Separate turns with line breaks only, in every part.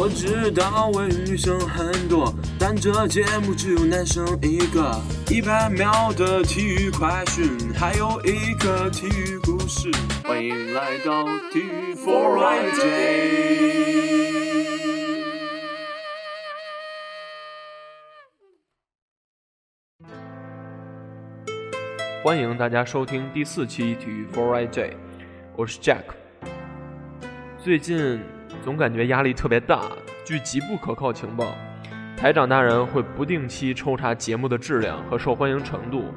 我知道为女生很多，但这节目只有男生一个。一百秒的体育快讯，还有一个体育故事。欢迎来到体育 Friday。
欢迎大家收听第四期体育 f o r i J，我是 Jack。最近总感觉压力特别大，据极不可靠情报，台长大人会不定期抽查节目的质量和受欢迎程度，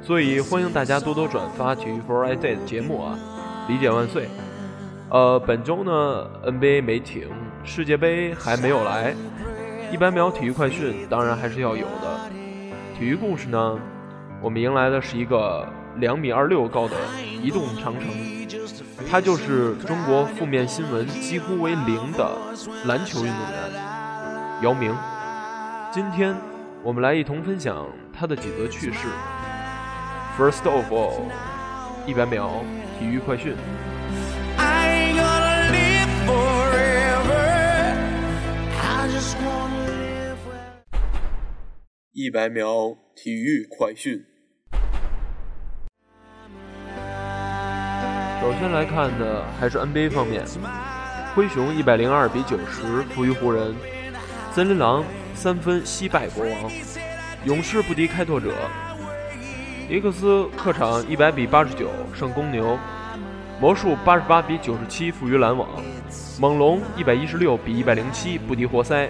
所以欢迎大家多多转发体育 for I Day》的节目啊！理解万岁。呃，本周呢 NBA 没停，世界杯还没有来，一百秒体育快讯当然还是要有的。体育故事呢？我们迎来的是一个两米二六高的移动长城，他就是中国负面新闻几乎为零的篮球运动员姚明。今天我们来一同分享他的几则趣事。First of all，一百秒体育快讯。
一百秒体育快讯。
首先来看的还是 NBA 方面，灰熊一百零二比九十负于湖人，森林狼三分惜败国王，勇士不敌开拓者，尼克斯客场一百比八十九胜公牛，魔术八十八比九十七负于篮网，猛龙一百一十六比一百零七不敌活塞，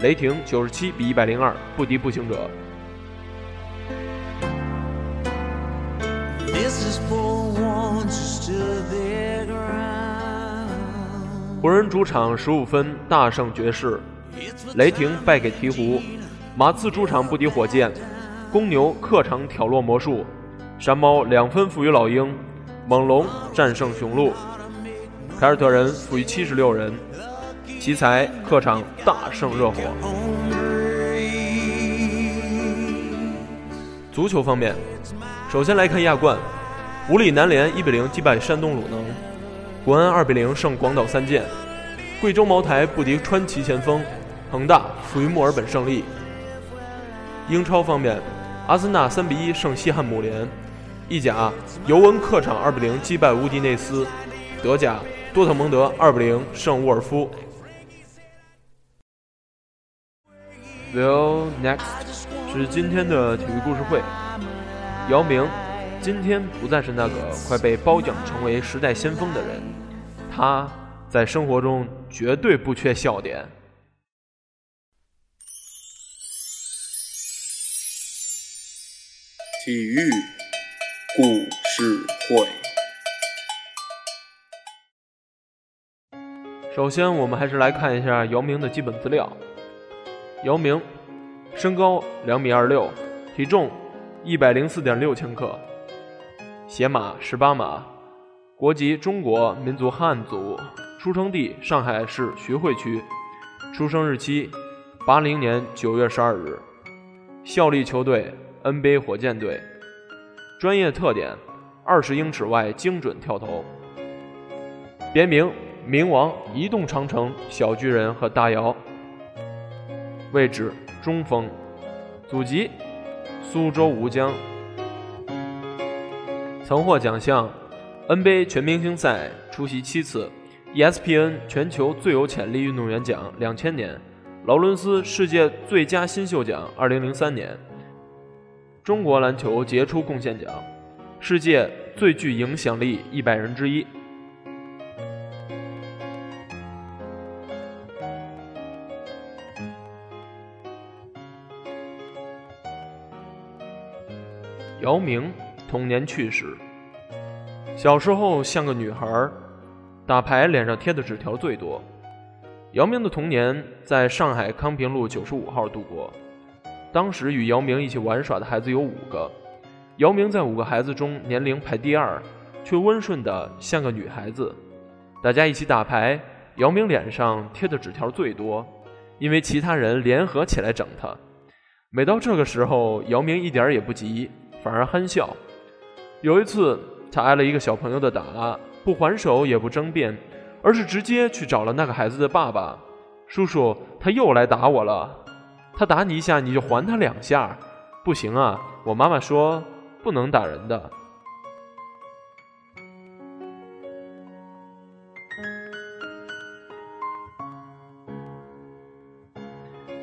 雷霆九十七比一百零二不敌步行者。湖人主场十五分大胜爵士，雷霆败给鹈鹕，马刺主场不敌火箭，公牛客场挑落魔术，山猫两分负于老鹰，猛龙战胜雄鹿，凯尔特人负于七十六人，奇才客场大胜热火。足球方面，首先来看亚冠。武里南联一比零击败山东鲁能，国安二比零胜广岛三剑，贵州茅台不敌川崎前锋，恒大负于墨尔本胜利。英超方面，阿森纳三比一胜西汉姆联，意甲尤文客场二比零击败乌迪内斯，德甲多特蒙德二比零胜沃尔夫。Well next 是今天的体育故事会，姚明。今天不再是那个快被褒奖成为时代先锋的人，他在生活中绝对不缺笑点。
体育故事会。
首先，我们还是来看一下姚明的基本资料。姚明，身高两米二六，体重一百零四点六千克。鞋码十八码，国籍中国民族汉族，出生地上海市徐汇区，出生日期八零年九月十二日，效力球队 NBA 火箭队，专业特点二十英尺外精准跳投，别名冥王、移动长城、小巨人和大姚，位置中锋，祖籍苏州吴江。曾获奖项：NBA 全明星赛出席七次，ESPN 全球最有潜力运动员奖两千年，劳伦斯世界最佳新秀奖二零零三年，中国篮球杰出贡献奖，世界最具影响力一百人之一。姚明。童年趣事：小时候像个女孩，打牌脸上贴的纸条最多。姚明的童年在上海康平路九十五号度过，当时与姚明一起玩耍的孩子有五个，姚明在五个孩子中年龄排第二，却温顺的像个女孩子。大家一起打牌，姚明脸上贴的纸条最多，因为其他人联合起来整他。每到这个时候，姚明一点也不急，反而憨笑。有一次，他挨了一个小朋友的打，不还手也不争辩，而是直接去找了那个孩子的爸爸。叔叔，他又来打我了。他打你一下，你就还他两下。不行啊，我妈妈说不能打人的。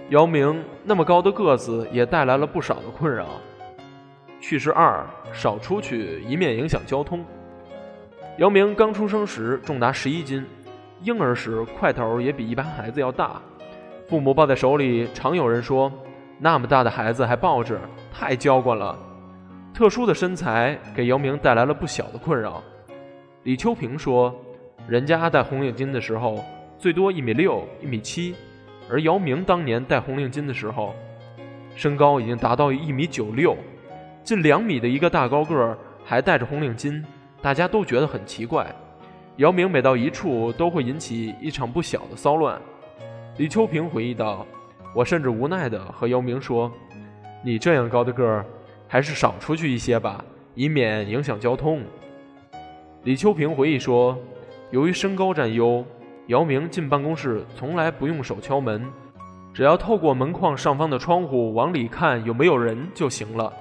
姚明那么高的个子也带来了不少的困扰。趣事二：少出去，以免影响交通。姚明刚出生时重达十一斤，婴儿时块头也比一般孩子要大。父母抱在手里，常有人说：“那么大的孩子还抱着，太娇惯了。”特殊的身材给姚明带来了不小的困扰。李秋平说：“人家戴红领巾的时候，最多一米六、一米七。”而姚明当年戴红领巾的时候，身高已经达到一米九六，近两米的一个大高个儿还戴着红领巾，大家都觉得很奇怪。姚明每到一处都会引起一场不小的骚乱。李秋平回忆道：“我甚至无奈地和姚明说，你这样高的个儿，还是少出去一些吧，以免影响交通。”李秋平回忆说：“由于身高占优。”姚明进办公室从来不用手敲门，只要透过门框上方的窗户往里看有没有人就行了。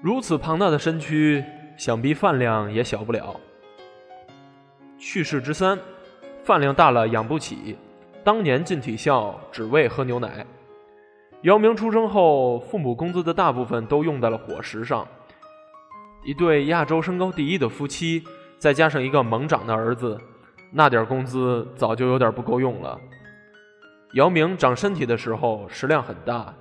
如此庞大的身躯，想必饭量也小不了。趣事之三，饭量大了养不起。当年进体校只为喝牛奶。姚明出生后，父母工资的大部分都用在了伙食上。一对亚洲身高第一的夫妻，再加上一个猛长的儿子，那点工资早就有点不够用了。姚明长身体的时候食量很大，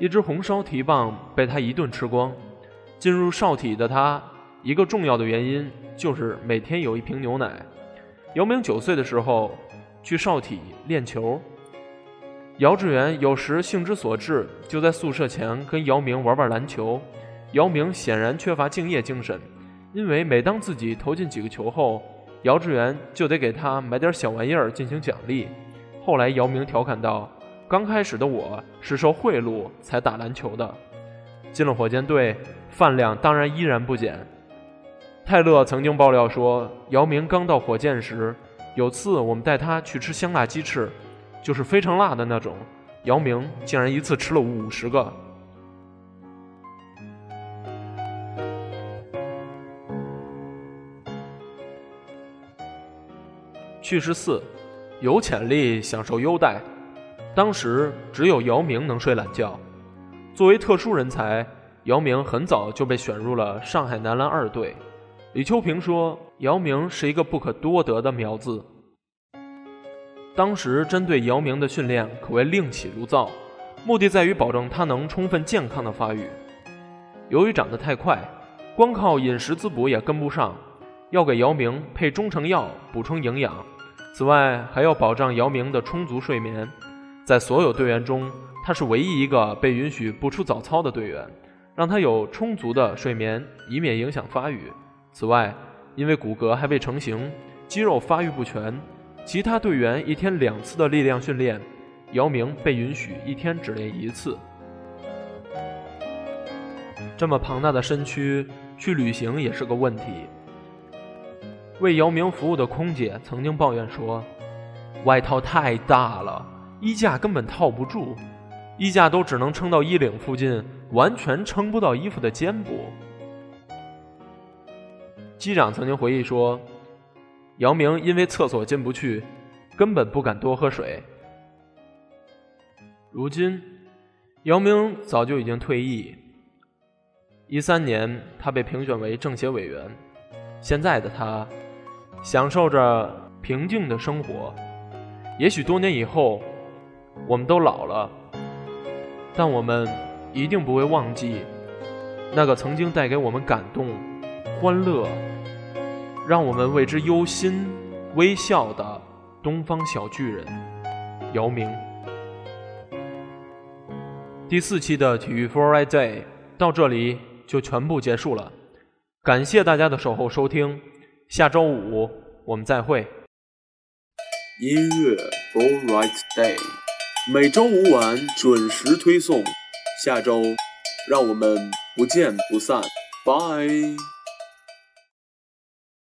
一只红烧蹄膀被他一顿吃光。进入少体的他，一个重要的原因就是每天有一瓶牛奶。姚明九岁的时候去少体练球，姚志远有时兴之所至，就在宿舍前跟姚明玩玩篮球。姚明显然缺乏敬业精神，因为每当自己投进几个球后，姚志远就得给他买点小玩意儿进行奖励。后来，姚明调侃道：“刚开始的我是受贿赂才打篮球的，进了火箭队，饭量当然依然不减。”泰勒曾经爆料说，姚明刚到火箭时，有次我们带他去吃香辣鸡翅，就是非常辣的那种，姚明竟然一次吃了五十个。趣事四：有潜力享受优待。当时只有姚明能睡懒觉。作为特殊人才，姚明很早就被选入了上海男篮二队。李秋平说：“姚明是一个不可多得的苗子。”当时针对姚明的训练可谓另起炉灶，目的在于保证他能充分健康的发育。由于长得太快，光靠饮食滋补也跟不上，要给姚明配中成药补充营养。此外，还要保障姚明的充足睡眠。在所有队员中，他是唯一一个被允许不出早操的队员，让他有充足的睡眠，以免影响发育。此外，因为骨骼还未成型，肌肉发育不全，其他队员一天两次的力量训练，姚明被允许一天只练一次。这么庞大的身躯，去旅行也是个问题。为姚明服务的空姐曾经抱怨说：“外套太大了，衣架根本套不住，衣架都只能撑到衣领附近，完全撑不到衣服的肩部。”机长曾经回忆说：“姚明因为厕所进不去，根本不敢多喝水。”如今，姚明早就已经退役。一三年，他被评选为政协委员，现在的他。享受着平静的生活，也许多年以后，我们都老了，但我们一定不会忘记那个曾经带给我们感动、欢乐，让我们为之忧心、微笑的东方小巨人姚明。第四期的体育 For a Day 到这里就全部结束了，感谢大家的守候收听。下周五我们再会。
音乐 For Right Day，每周五晚准时推送。下周让我们不见不散。拜。